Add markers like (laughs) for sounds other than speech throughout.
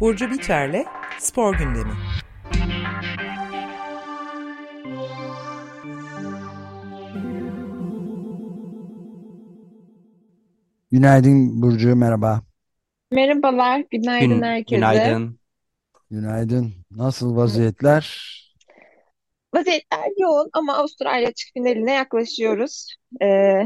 Burcu Biterle Spor Gündemi. Günaydın Burcu, merhaba. Merhabalar, günaydın Gün, herkese. günaydın. Günaydın. Nasıl vaziyetler? Vaziyetler yoğun ama Avustralya açık finaline yaklaşıyoruz. Ee,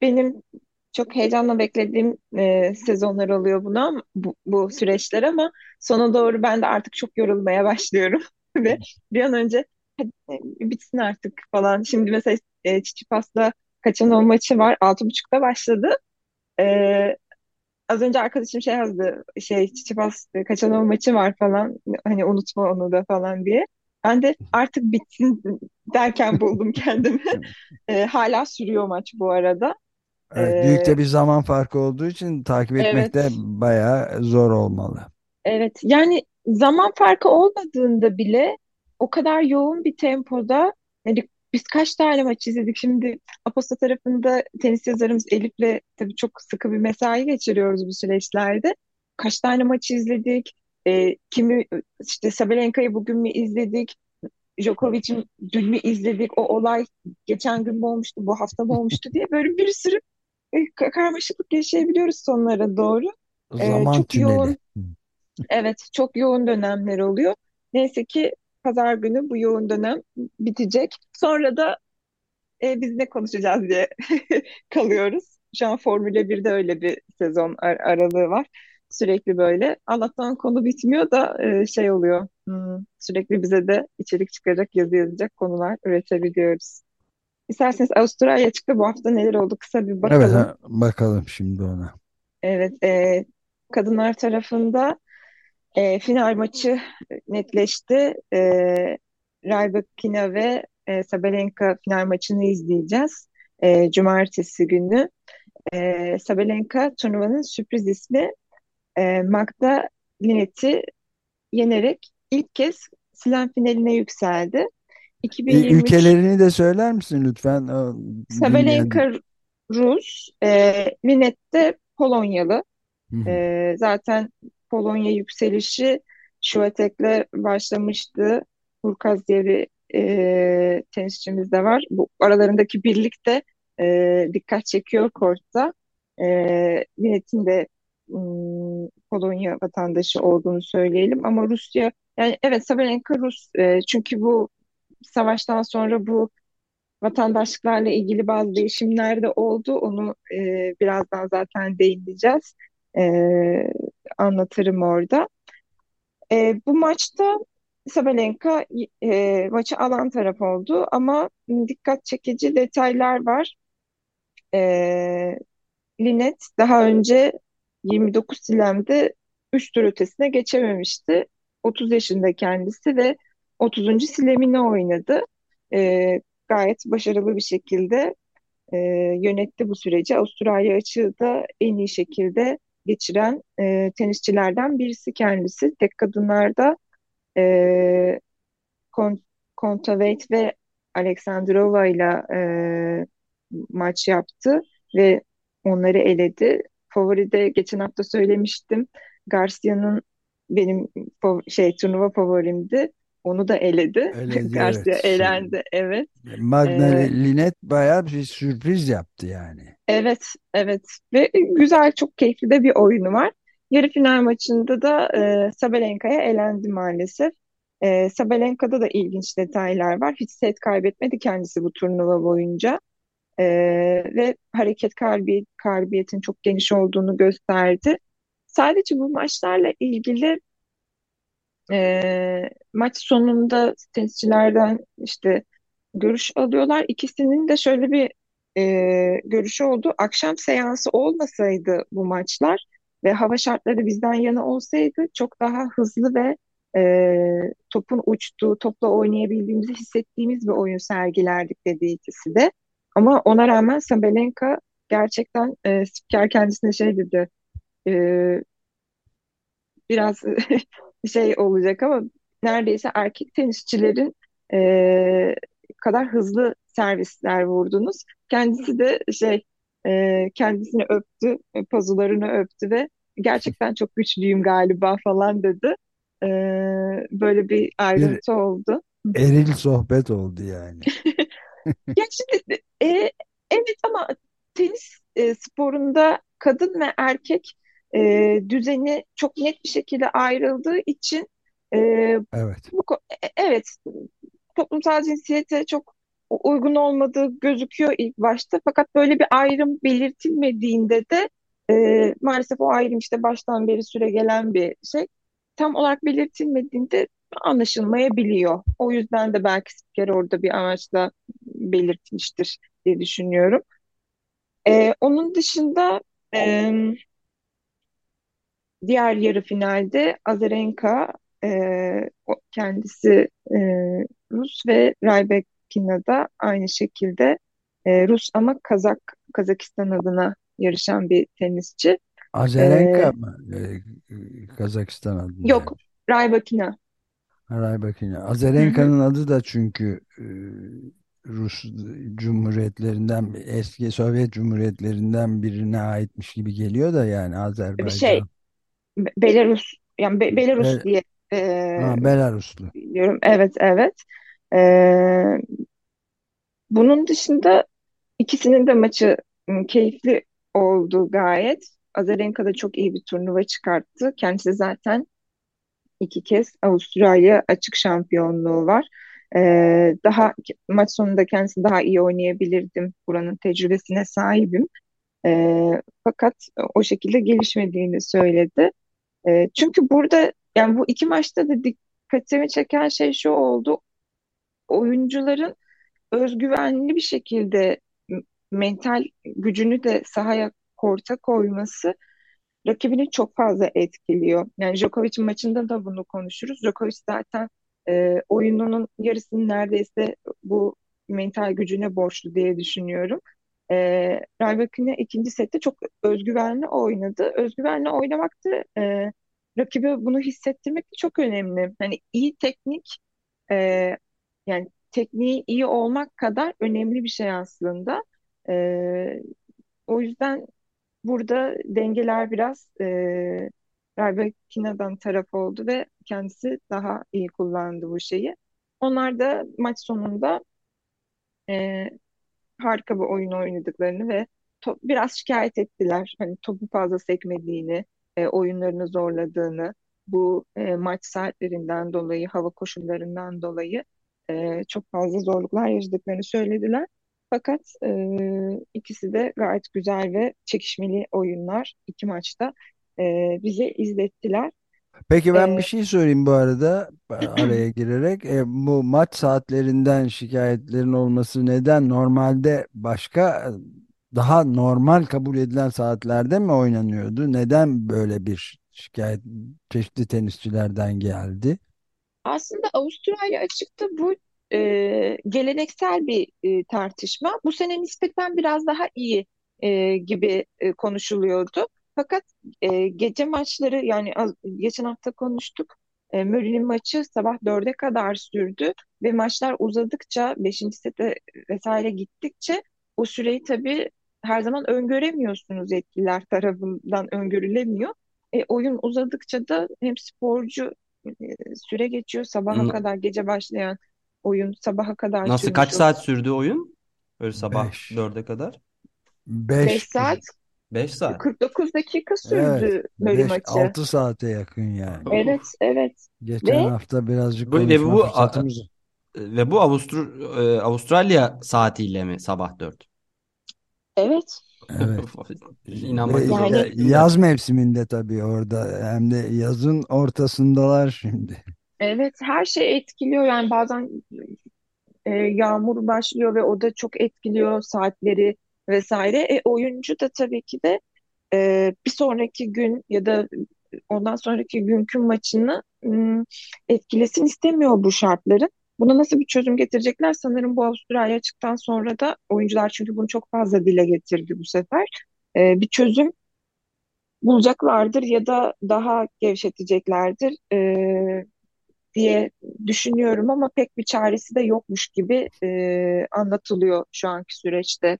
benim çok heyecanla beklediğim e, sezonlar oluyor buna, bu, bu süreçler ama sona doğru ben de artık çok yorulmaya (laughs) başlıyorum ve bir an önce hadi, e, bitsin artık falan. Şimdi mesela e, Çiçipas'la kaçan o maçı var, altı buçukta başladı. Ee, Az önce arkadaşım şey yazdı, şey Çiçipas Kaçanova maçı var falan, hani unutma onu da falan diye. Ben de artık bitsin derken buldum kendimi. E, hala sürüyor maç bu arada. Evet, büyük de bir zaman farkı olduğu için takip etmek de evet, bayağı zor olmalı. evet. Yani zaman farkı olmadığında bile o kadar yoğun bir tempoda, yani biz kaç tane maç izledik şimdi Aposta tarafında tenis yazarımız Elif'le tabii çok sıkı bir mesai geçiriyoruz bu süreçlerde. Kaç tane maç izledik? E, kimi işte Sabalenka'yı bugün mü izledik? Djokovic'in dün mü izledik? O olay geçen gün mü olmuştu, bu hafta mı olmuştu diye böyle bir sürü e, ka- karmaşıklık yaşayabiliyoruz sonlara doğru. E, Zaman çok tüneli. yoğun, evet çok yoğun dönemler oluyor. Neyse ki pazar günü bu yoğun dönem bitecek. Sonra da e, biz ne konuşacağız diye (laughs) kalıyoruz. Şu an Formula 1'de öyle bir sezon ar- aralığı var. Sürekli böyle. Allah'tan konu bitmiyor da e, şey oluyor. Hmm, sürekli bize de içerik çıkacak, yazı yazacak konular üretebiliyoruz. İsterseniz Avustralya çıktı bu hafta neler oldu kısa bir Evet, bakalım. ha, bakalım şimdi ona. Evet, e, kadınlar tarafında e, final maçı netleşti. E, Rybakina ve e, Sabalenka final maçını izleyeceğiz. E, Cumartesi günü. E, Sabalenka turnuvanın sürpriz ismi e, Magda Linet'i yenerek ilk kez slam finaline yükseldi. Ü- 2023 Ülkelerini de söyler misin lütfen? Sabalenka Rus, e, Linet de Polonyalı. Hı hı. E, zaten Polonya yükselişi Świątek'le başlamıştı. Hurkaz diye bir e, tenisçimiz de var. Bu aralarındaki birlik de e, dikkat çekiyor kortta. E, Linet'in de mm, Polonya vatandaşı olduğunu söyleyelim. Ama Rusya, yani evet Sabalenka Rus. E, çünkü bu savaştan sonra bu vatandaşlıklarla ilgili bazı değişimler de oldu. Onu e, birazdan zaten değineceğiz. E, anlatırım orada. E, bu maçta Sabalenka e, maçı alan taraf oldu ama dikkat çekici detaylar var. E, Linet daha önce 29 silemde 3 tur ötesine geçememişti. 30 yaşında kendisi ve 30. silemini oynadı. E, gayet başarılı bir şekilde e, yönetti bu süreci. Avustralya açığı da en iyi şekilde geçiren e, tenisçilerden birisi kendisi. Tek kadınlarda e, Kon Kontaveit ve Alexandrova ile e, maç yaptı ve onları eledi. Favoride geçen hafta söylemiştim. Garcia'nın benim şey turnuva favorimdi. Onu da eledi. Diyor Garcia (laughs) evet. elendi. Evet. Magna E, Linet bayağı bir sürpriz yaptı yani. Evet, evet ve güzel, çok keyifli de bir oyunu var. Yarı final maçında da e, Sabalenka'ya elendi maalesef. E, Sabalenka'da da ilginç detaylar var. Hiç set kaybetmedi kendisi bu turnuva boyunca. E, ve hareket kabiliyet, kabiliyetin çok geniş olduğunu gösterdi. Sadece bu maçlarla ilgili e, maç sonunda tenisçilerden işte görüş alıyorlar. İkisinin de şöyle bir e, görüşü oldu. Akşam seansı olmasaydı bu maçlar ve hava şartları bizden yana olsaydı çok daha hızlı ve e, topun uçtuğu, topla oynayabildiğimizi hissettiğimiz bir oyun sergilerdik dedi ikisi de. Ama ona rağmen Sabalenka gerçekten e, spiker kendisine şey dedi. e, biraz (laughs) şey olacak ama neredeyse erkek tenisçilerin e, kadar hızlı servisler vurdunuz. Kendisi de şey e, kendisini öptü, pazularını öptü ve gerçekten çok güçlüyüm galiba falan dedi. E, böyle bir Bir ayrıntı oldu. eril sohbet oldu yani. (laughs) Ya şimdi e, evet ama tenis e, sporunda kadın ve erkek e, düzeni çok net bir şekilde ayrıldığı için e, Evet. bu, e, evet toplumsal cinsiyete çok uygun olmadığı gözüküyor ilk başta. Fakat böyle bir ayrım belirtilmediğinde de e, maalesef o ayrım işte baştan beri süregelen bir şey. Tam olarak belirtilmediğinde anlaşılmayabiliyor. O yüzden de belki spiker orada bir amaçla belirtmiştir diye düşünüyorum. E, onun dışında e, diğer yarı finalde Azarenka e, kendisi e, Rus ve Rybakina da aynı şekilde e, Rus ama Kazak Kazakistan adına yarışan bir tenisçi. Azarenka mı? Ee, Kazakistan adına. Yok, Rybakina. Raybakina. Azarenka'nın adı da çünkü e, Rus cumhuriyetlerinden eski Sovyet cumhuriyetlerinden birine aitmiş gibi geliyor da yani Azerbaycan. Bir şey Belarus yani Be Belarus Be diye e, ha, Belaruslu. biliyorum. Evet evet. E, bunun dışında ikisinin de maçı keyifli oldu gayet. Azarenka da çok iyi bir turnuva çıkarttı. Kendisi zaten iki kez Avustralya açık şampiyonluğu var. Ee, daha maç sonunda kendisi daha iyi oynayabilirdim. Buranın tecrübesine sahibim. Ee, fakat o şekilde gelişmediğini söyledi. Ee, çünkü burada yani bu iki maçta da dikkatimi çeken şey şu oldu. Oyuncuların özgüvenli bir şekilde mental gücünü de sahaya korta koyması rakibini çok fazla etkiliyor. Yani Djokovic'in maçında da bunu konuşuruz. Djokovic zaten e, oyununun yarısını neredeyse bu mental gücüne borçlu diye düşünüyorum. E, Rybakina ikinci sette çok özgüvenli oynadı. Özgüvenli oynamak da e, rakibe bunu hissettirmek de çok önemli. Hani iyi teknik e, yani tekniği iyi olmak kadar önemli bir şey aslında. E, o yüzden burada dengeler biraz e, Rybakinadan taraf oldu ve kendisi daha iyi kullandı bu şeyi. Onlar da maç sonunda e, harika bir oyun oynadıklarını ve top, biraz şikayet ettiler. Hani topu fazla sekmediğini, e, oyunlarını zorladığını, bu e, maç saatlerinden dolayı, hava koşullarından dolayı e, çok fazla zorluklar yaşadıklarını söylediler. Fakat e, ikisi de gayet güzel ve çekişmeli oyunlar iki maçta e, bize izlettiler. Peki ben bir şey sorayım bu arada araya girerek. E, bu maç saatlerinden şikayetlerin olması neden? Normalde başka daha normal kabul edilen saatlerde mi oynanıyordu? Neden böyle bir şikayet çeşitli tenisçilerden geldi? Aslında Avustralya açıkta bu e, geleneksel bir e, tartışma. Bu sene nispeten biraz daha iyi e, gibi e, konuşuluyordu. Fakat e, gece maçları yani az, geçen hafta konuştuk. E, Murray'nin maçı sabah dörde kadar sürdü ve maçlar uzadıkça, beşinci sete vesaire gittikçe o süreyi tabii her zaman öngöremiyorsunuz yetkililer tarafından öngörülemiyor. E, oyun uzadıkça da hem sporcu e, süre geçiyor sabaha N- kadar gece başlayan oyun sabaha kadar Nasıl kaç saat sürdü oyun? Böyle sabah 5. 4'e kadar. 5 5 saat 5 saat. 49 dakika evet sürdü Murray 5 maçı. 6 saate yakın yani. Evet, evet. Geçen Ve hafta birazcık Böyle konuşma bu a- fırsatımız ve bu Avustur e, Avustralya saatiyle mi sabah 4? Evet. evet (laughs) Ve İnanmakta yani (laughs) yaz mevsiminde tabii orada hem de yazın ortasındalar şimdi. evet her şey etkiliyor yani bazen e, yağmur başlıyor ve o da çok etkiliyor saatleri vesaire. E, oyuncu da tabii ki de e, bir sonraki gün ya da ondan sonraki günkü maçını etkilesin istemiyor bu şartların. Buna nasıl bir çözüm getirecekler? Sanırım bu Avustralya açıktan sonra da oyuncular çünkü bunu çok fazla dile getirdi bu sefer. E, bir çözüm bulacaklardır ya da daha gevşeteceklerdir e, diye düşünüyorum ama pek bir çaresi de yokmuş gibi e, anlatılıyor şu anki süreçte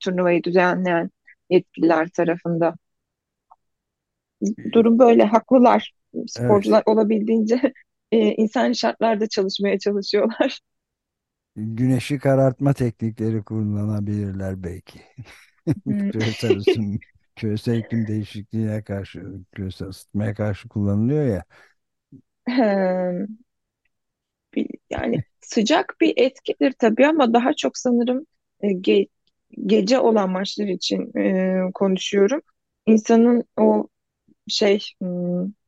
turnuvayı düzenleyen yetkililer tarafında. durum böyle. Haklılar. Evet. Sporcular olabildiğince (laughs) e, insani şartlarda çalışmaya çalışıyorlar. (laughs) Güneşi karartma teknikleri kullanabilirler belki. (laughs) Hmm. Küresel ısın, küresel iklim değişikliğine karşı, küresel ısıtmaya karşı kullanılıyor ya. Yani sıcak bir etkidir tabii ama daha çok sanırım e, ge- gece olan maçlar için e, konuşuyorum. İnsanın o şey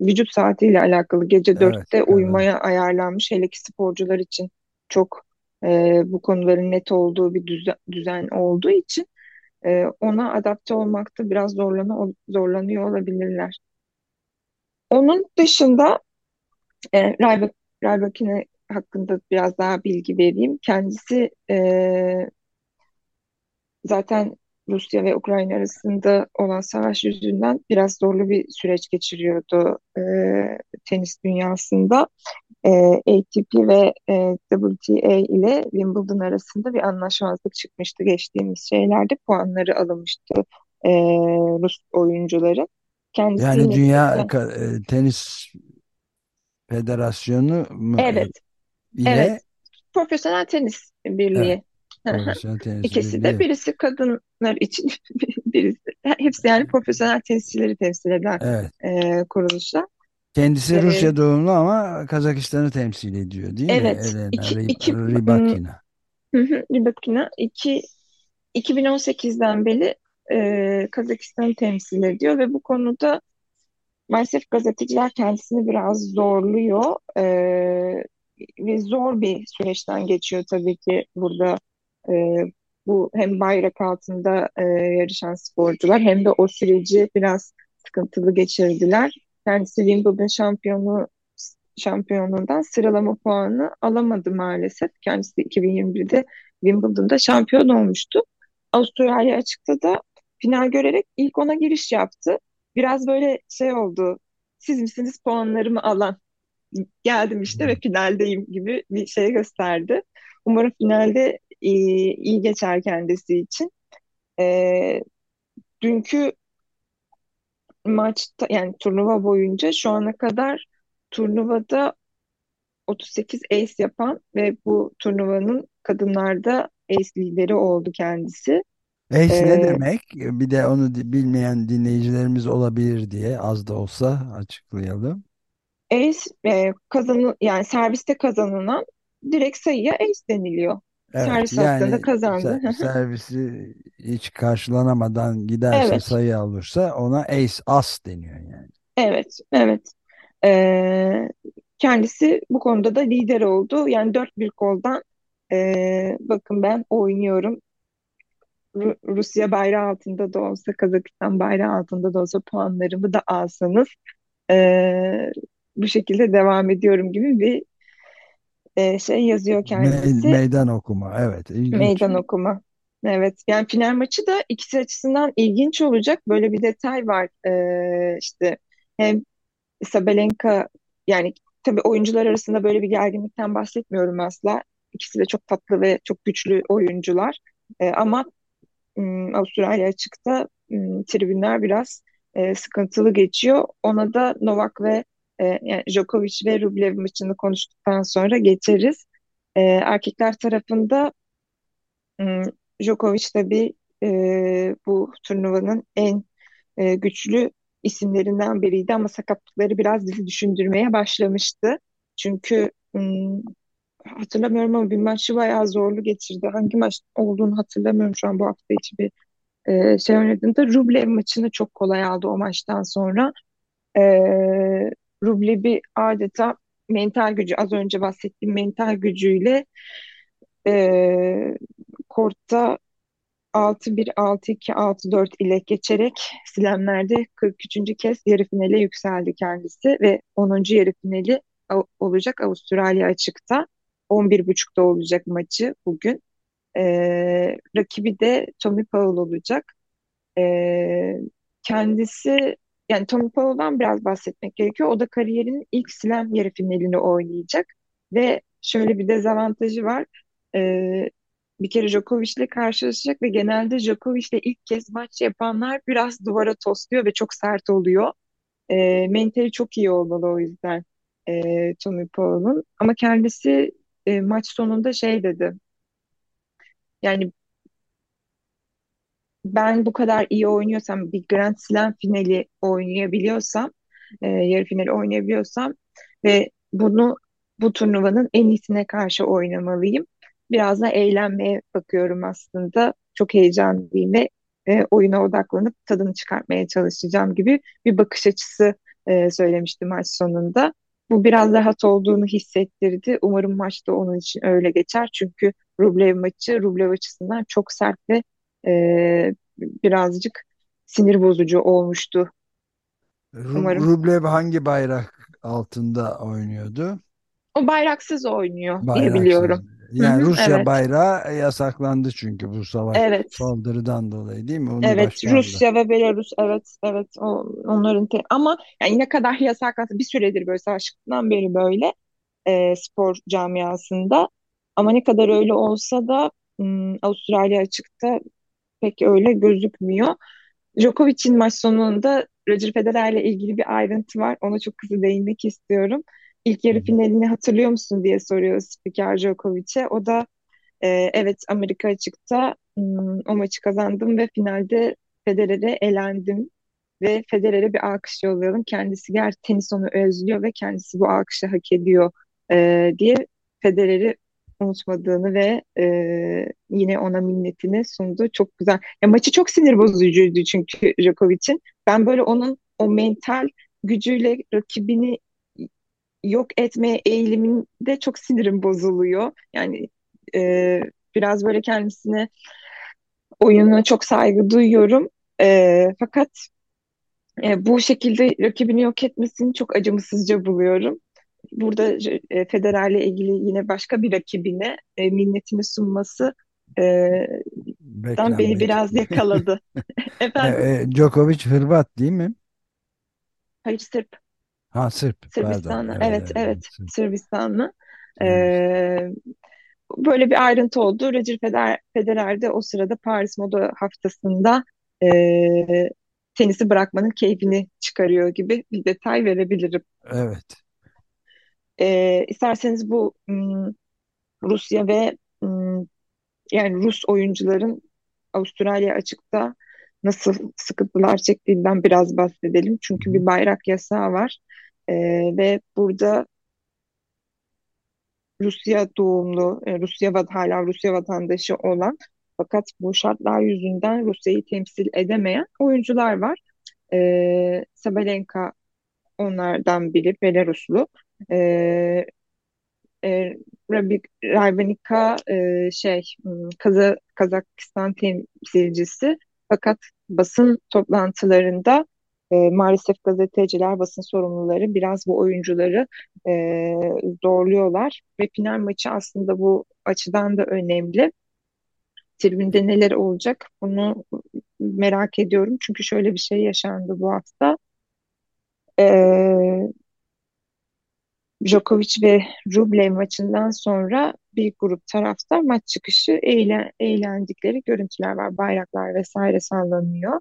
vücut saatiyle alakalı gece Evet, dörtte evet. uyumaya ayarlanmış hele ki sporcular için çok e, bu konuların net olduğu bir düzen, düzen olduğu için e, ona adapte olmakta biraz zorlana, zorlanıyor olabilirler. Onun dışında e, Raybak, Raybakine hakkında biraz daha bilgi vereyim. Kendisi e, zaten Rusya ve Ukrayna arasında olan savaş yüzünden biraz zorlu bir süreç geçiriyordu e, tenis dünyasında. E, ATP ve e, WTA ile Wimbledon arasında bir anlaşmazlık çıkmıştı geçtiğimiz şeylerde. Puanları alınmıştı e, Rus oyuncuların. Kendisi Yani Dünya tekrar- Ka- e, Tenis Federasyonu mu- Evet, ile evet. Profesyonel Tenis Birliği. Profesyonel Tenis (laughs) İkisi de birisi kadınlar için (laughs) birisi hepsi yani profesyonel tenisçileri temsil eden Evet. e, kuruluşlar. Kendisi Ee, Rusya doğumlu ama Kazakistan'ı temsil ediyor değil mi? Evet, Elena iki, Ryb- iki, Rybakina. Hı hı, Rybakina iki, 2018'den beri e, Kazakistan'ı temsil ediyor ve bu konuda maalesef gazeteciler kendisini biraz zorluyor E, ve zor bir süreçten geçiyor tabii ki burada e, bu hem bayrak altında e, yarışan sporcular hem de o süreci biraz sıkıntılı geçirdiler. Kendisi Wimbledon şampiyonu şampiyonluğundan sıralama puanı alamadı maalesef. Kendisi 2021'de Wimbledon'da şampiyon olmuştu. Avustralya açıkta da final görerek ilk ona giriş yaptı. Biraz böyle şey oldu. Siz misiniz puanlarımı alan? Geldim işte ve finaldeyim gibi bir şey gösterdi. Umarım finalde iyi, iyi geçer kendisi için. Ee, dünkü maçta yani turnuva boyunca şu ana kadar turnuvada 38 ace yapan ve bu turnuvanın kadınlarda ace lideri oldu kendisi. Ace ne Ee, demek? Bir de onu bilmeyen dinleyicilerimiz olabilir diye az da olsa açıklayalım. ace e, kazanı yani serviste kazanılan direkt sayıya ace deniliyor. Evet, Servis yani kazandı. se- (laughs) servisi hiç karşılanamadan giderse Evet, sayı alırsa ona ace as deniyor yani. evet, evet. Ee, kendisi bu konuda da lider oldu. Yani dört bir koldan e, bakın ben oynuyorum. Ru- Rusya bayrağı altında da olsa, Kazakistan bayrağı altında da olsa puanlarımı da alsanız e, bu şekilde devam ediyorum gibi bir e, şey yazıyor Me- kendisi. meydan okuma. Evet, ilginç. Meydan okuma. Evet. Yani final maçı da ikisi açısından ilginç olacak. Böyle bir detay var. E, işte hem Sabalenka yani tabii oyuncular arasında böyle bir gerginlikten bahsetmiyorum asla. İkisi de çok tatlı ve çok güçlü oyuncular. E, ama m, Avustralya açıkta m, tribünler biraz e, sıkıntılı geçiyor. Ona da Novak ve e, yani Djokovic ve Rublev maçını konuştuktan sonra geçeriz. E, erkekler tarafında m, Djokovic tabii e, bu turnuvanın en e, güçlü isimlerinden biriydi ama sakatlıkları biraz bizi düşündürmeye başlamıştı. Çünkü m, hatırlamıyorum ama bir maçı bayağı zorlu geçirdi. Hangi maç olduğunu hatırlamıyorum şu an bu hafta içi bir e, şey oynadığında. Rublev maçını çok kolay aldı o maçtan sonra. E, Rublev'i adeta mental gücü, az önce bahsettiğim mental gücüyle e, kortta 6-1, 6-2, 6-4 ile geçerek Slam'lerde 43. kez yarı finale yükseldi kendisi ve 10. yarı finali olacak Avustralya açıkta. 11.30'da olacak maçı bugün. Ee, rakibi de Tommy Paul olacak. Ee, kendisi yani Tommy Paul'dan biraz bahsetmek gerekiyor. O da kariyerinin ilk Slam yarı finalini oynayacak ve şöyle bir dezavantajı var. Ee, bir kere Djokovic'le karşılaşacak ve genelde Djokovic'le ilk kez maç yapanlar biraz duvara tosluyor ve çok sert oluyor. E, mentali çok iyi olmalı o yüzden e, Tommy Paul'un. Ama kendisi e, maç sonunda şey dedi. Yani ben bu kadar iyi oynuyorsam, bir Grand Slam finali oynayabiliyorsam, e, yarı finali oynayabiliyorsam ve bunu bu turnuvanın en iyisine karşı oynamalıyım. Biraz da eğlenmeye bakıyorum aslında. Çok heyecanlıyım ve e, oyuna odaklanıp tadını çıkartmaya çalışacağım gibi bir bakış açısı e, söylemişti maç sonunda. Bu biraz rahat olduğunu hissettirdi. Umarım maçta onun için öyle geçer. Çünkü Rublev maçı Rublev açısından çok sert ve e, birazcık sinir bozucu olmuştu. Ru- Umarım. Rublev hangi bayrak altında oynuyordu? O bayraksız oynuyor diye Bayraksız. biliyorum. Hı Yani hı, Rusya evet. bayrağı yasaklandı çünkü bu savaş Evet. saldırıdan dolayı değil mi? Onu Evet, baştan da. Rusya ve Belarus evet evet o, onların te- ama yani ne kadar yasaklansa bir süredir böyle savaştıktan beri böyle e, spor camiasında ama ne kadar öyle olsa da m, Avustralya açıkta pek öyle gözükmüyor. Djokovic'in maç sonunda Roger Federer'le ilgili bir ayrıntı var. Ona çok kısa değinmek istiyorum. İlk yarı finalini hatırlıyor musun diye soruyor spiker Djokovic'e. O da e, evet Amerika açıkta hmm, o maçı kazandım ve finalde Federer'e elendim ve Federer'e bir alkış yollayalım. Kendisi ger tenis onu özlüyor ve kendisi bu alkışı hak ediyor e, diye Federer'i unutmadığını ve e, yine ona minnetini sundu. Çok güzel. Ya maçı çok sinir bozucuydu çünkü (laughs) Djokovic'in. Ben böyle onun o mental gücüyle rakibini yok etmeye eğiliminde çok sinirim bozuluyor. Yani e, biraz böyle kendisine oyununa çok saygı duyuyorum. E, fakat e, bu şekilde rakibini yok etmesini çok acımasızca buluyorum. Burada e, Federer'le ilgili yine başka bir rakibine e, minnetini sunması e, dan beni biraz yakaladı. (laughs) E, (laughs) Efendim? e, Djokovic Hırvat değil mi? Hayır Sırp. Ha Sırp. Sırbistanlı. Evet, Evet evet, Sırp. Sırbistanlı. Evet. E, böyle bir ayrıntı oldu. Roger Federer, Federer de o sırada Paris Moda Haftası'nda e, tenisi bırakmanın keyfini çıkarıyor gibi bir detay verebilirim. Evet. E, isterseniz bu m, Rusya ve m, yani Rus oyuncuların Avustralya açıkta nasıl sıkıntılar çektiğinden biraz bahsedelim. Çünkü bir bayrak yasağı var E, ve burada Rusya doğumlu, e, Rusya hala Rusya vatandaşı olan fakat bu şartlar yüzünden Rusya'yı temsil edemeyen oyuncular var. E, Sabalenka onlardan biri, Belaruslu. E, e, Rabik, Rabenika e, şey hmm, Kaza, Kazakistan temsilcisi fakat basın toplantılarında e, maalesef gazeteciler, basın sorumluları biraz bu oyuncuları e, zorluyorlar ve final maçı aslında bu açıdan da önemli. Tribünde neler olacak bunu merak ediyorum çünkü şöyle bir şey yaşandı bu hafta. E, Djokovic ve Rublev maçından sonra bir grup taraftar maç çıkışı eğlen, eğlendikleri görüntüler var. Bayraklar vesaire sallanıyor.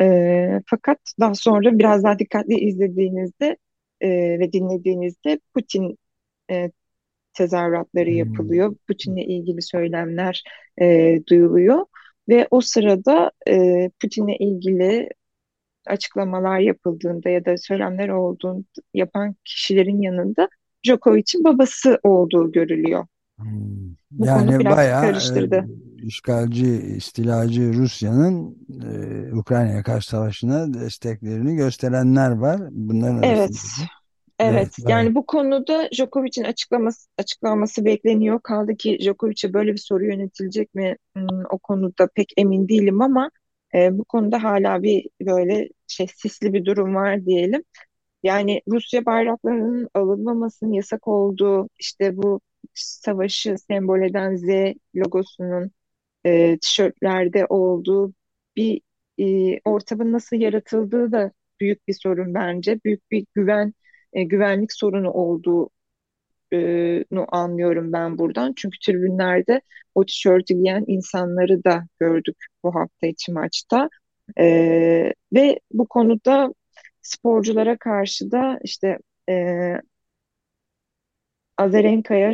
Ee, fakat daha sonra biraz daha dikkatli izlediğinizde e, ve dinlediğinizde Putin e, tezahüratları Hmm. yapılıyor. Putin'le ilgili söylemler e, duyuluyor. Ve o sırada e, Putin'le ilgili açıklamalar yapıldığında ya da söylemler olduğunda yapan kişilerin yanında Djokovic'in babası olduğu görülüyor. Hmm. Bu Yani bayağı karıştırdı. e, işgalci, istilacı Rusya'nın e, Ukrayna'ya karşı savaşına desteklerini gösterenler var. Bunların Evet, arasında. Evet, evet. Yani bu konuda Djokovic'in açıklaması, açıklaması bekleniyor. Kaldı ki Djokovic'e böyle bir soru yönetilecek mi? Hmm, o konuda pek emin değilim ama e, bu konuda hala bir böyle şey sisli bir durum var diyelim. Yani Rusya bayraklarının alınmamasının yasak olduğu, işte bu savaşı sembol eden Z logosunun e, tişörtlerde olduğu bir e, ortamın nasıl yaratıldığı da büyük bir sorun bence. Büyük bir güven e, güvenlik sorunu olduğunu anlıyorum ben buradan. Çünkü tribünlerde o tişörtü giyen insanları da gördük bu hafta içi maçta. E, ve bu konuda sporculara karşı da işte e, Azarenka'ya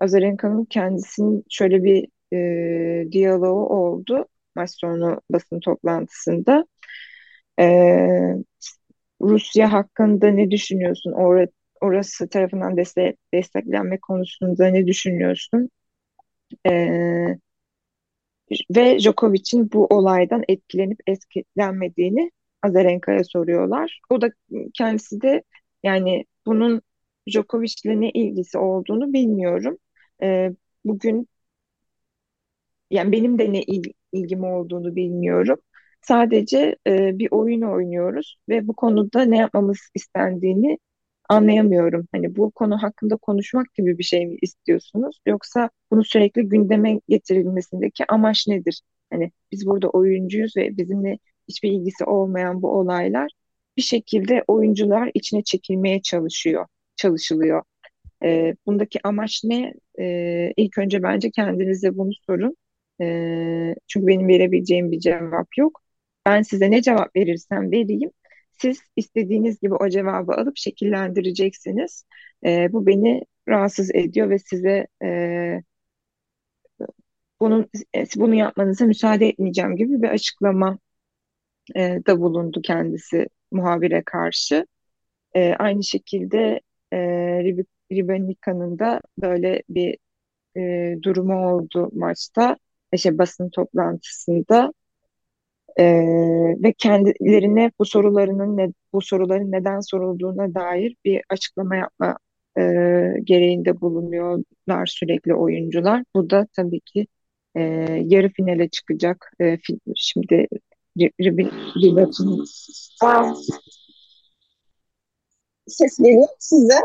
Azarenka'nın kendisinin şöyle bir e, diyaloğu oldu maç sonu basın toplantısında. E, Rusya hakkında ne düşünüyorsun? Or orası tarafından destek desteklenme konusunda ne düşünüyorsun? E, ve Djokovic'in bu olaydan etkilenip etkilenmediğini Azarenka'ya soruyorlar. O da kendisi de yani bunun Djokovic'le ne ilgisi olduğunu bilmiyorum. E, bugün yani benim de ne il, ilgim olduğunu bilmiyorum. Sadece e, bir oyun oynuyoruz ve bu konuda ne yapmamız istendiğini anlayamıyorum. Hani bu konu hakkında konuşmak gibi bir şey mi istiyorsunuz? Yoksa bunu sürekli gündeme getirilmesindeki amaç nedir? Hani biz burada oyuncuyuz ve bizimle hiçbir ilgisi olmayan bu olaylar bir şekilde oyuncular içine çekilmeye çalışıyor, çalışılıyor. E, bundaki amaç ne? E, ilk önce bence kendinize bunu sorun. E, çünkü benim verebileceğim bir cevap yok. Ben size ne cevap verirsem vereyim, siz istediğiniz gibi o cevabı alıp şekillendireceksiniz. E, bu beni rahatsız ediyor ve size e, bunun bunu yapmanıza müsaade etmeyeceğim gibi bir açıklama e, da bulundu kendisi muhabire karşı. E, aynı şekilde e, Ribenica'nın da böyle bir e, durumu oldu maçta, işte basın toplantısında e, ve kendilerine bu sorularının ne, bu soruların neden sorulduğuna dair bir açıklama yapma e, gereğinde bulunuyorlar sürekli oyuncular. Bu da tabii ki e, yarı finale çıkacak. E, şimdi ses geliyor size.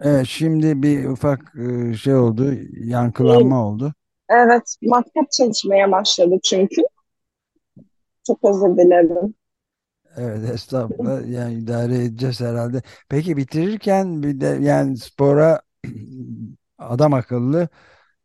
Evet, şimdi bir ufak e, şey oldu, yankılanma oldu. Evet, matkap çalışmaya başladı çünkü. Çok özür dilerim. Evet, estağfurullah. Yani idare edeceğiz herhalde. Peki bitirirken bir de yani spora (clears throat) adam akıllı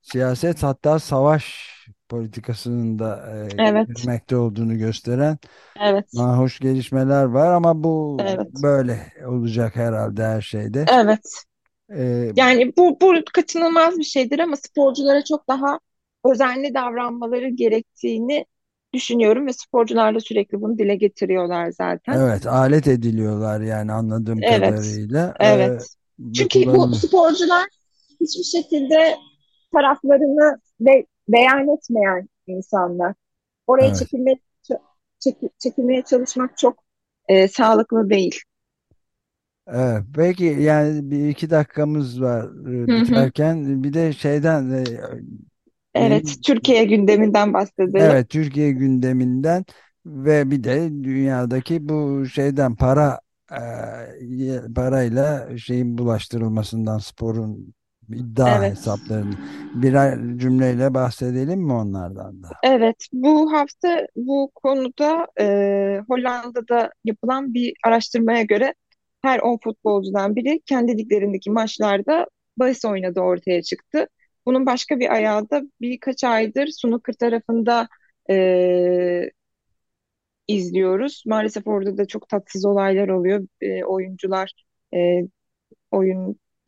siyaset hatta savaş politikasının da e, Evet, olduğunu gösteren evet, hoş gelişmeler var ama bu evet, böyle olacak herhalde her şeyde. evet. Ee, Yani bu, bu kaçınılmaz bir şeydir ama sporculara çok daha özenli davranmaları gerektiğini düşünüyorum ve sporcular da sürekli bunu dile getiriyorlar zaten. evet, alet ediliyorlar yani anladığım Evet, kadarıyla. Ee, evet. ve Çünkü bu sporcular hiçbir şekilde taraflarını be beyan etmeyen insanlar. Oraya Evet. çekilmeye, çek- çekilmeye çalışmak çok E, sağlıklı değil. Evet, peki yani bir iki dakikamız var e, Hı hı. biterken bir de şeyden e, Evet, yeni Türkiye gündeminden bahsedelim. evet Türkiye gündeminden ve bir de dünyadaki bu şeyden para e, parayla şeyin bulaştırılmasından sporun iddia Evet. hesaplarını birer cümleyle bahsedelim mi onlardan da? Evet, bu hafta bu konuda e, Hollanda'da yapılan bir araştırmaya göre her 10 futbolcudan biri kendi liglerindeki maçlarda bahis oynadığı ortaya çıktı. Bunun başka bir ayağı da birkaç aydır snooker tarafında e, izliyoruz. Maalesef orada da çok tatsız olaylar oluyor. E, oyuncular e,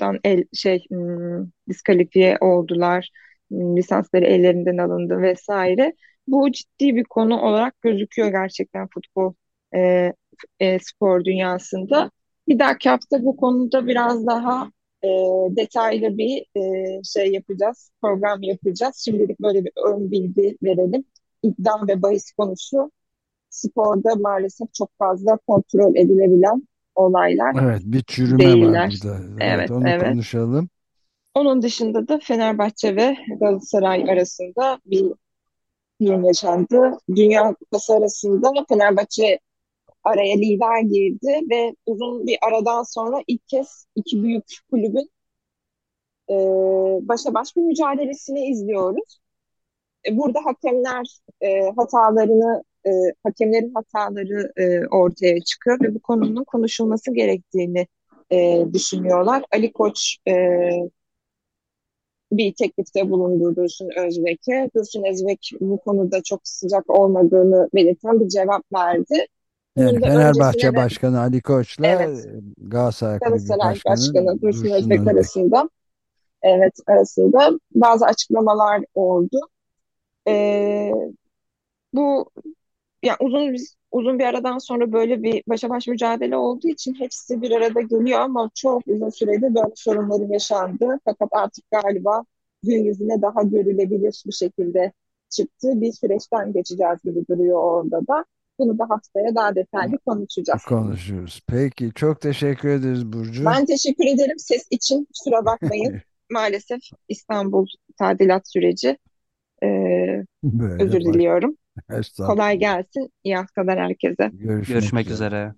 oyundan el şey hmm, diskalifiye oldular. Hmm, Lisansları ellerinden alındı vesaire. Bu ciddi bir konu olarak gözüküyor gerçekten futbol e, e, spor dünyasında. Bir dahaki hafta bu konuda biraz daha e, detaylı bir e, şey yapacağız, program yapacağız. Şimdilik böyle bir ön bilgi verelim. İddia ve bahis konusu sporda maalesef çok fazla kontrol edilebilen olaylar Evet, bir çürüme var değiller. burada. Evet, Evet, onu evet. konuşalım. Onun dışında da Fenerbahçe ve Galatasaray arasında bir durum yaşandı. Dünya Kupası arasında Fenerbahçe araya lider girdi ve uzun bir aradan sonra ilk kez iki büyük kulübün e, başa baş bir mücadelesini izliyoruz. E, burada hakemler e, hatalarını, e, hakemlerin hataları e, ortaya çıkıyor ve bu konunun konuşulması gerektiğini e, düşünüyorlar. Ali Koç e, bir teklifte bulundu Dursun Özbek'e. Dursun Özbek bu konuda çok sıcak olmadığını belirten bir cevap verdi. Da Fenerbahçe de Başkanı Ali Koç'la Evet. Galatasaray Kulübü Galatasaray Başkanı Başkanı Dursun Özbek Özbek. arasında evet arasında bazı açıklamalar oldu. Ee, bu yani uzun bir, uzun bir aradan sonra böyle bir başa baş mücadele olduğu için hepsi bir arada geliyor ama çok uzun süredir böyle sorunların yaşandı. Fakat artık galiba gün yüzüne daha görülebilir bir şekilde çıktı. Bir süreçten geçeceğiz gibi duruyor orada da. Bunu da haftaya daha detaylı konuşacağız. konuşuruz. Peki çok teşekkür ederiz Burcu. Ben teşekkür ederim ses için. Kusura bakmayın. (laughs) Maalesef İstanbul tadilat süreci. Ee, Böyle özür bak- diliyorum. Estağfurullah. Kolay gelsin. İyi haftalar herkese. Görüşmek Görüşmek üzere. üzere.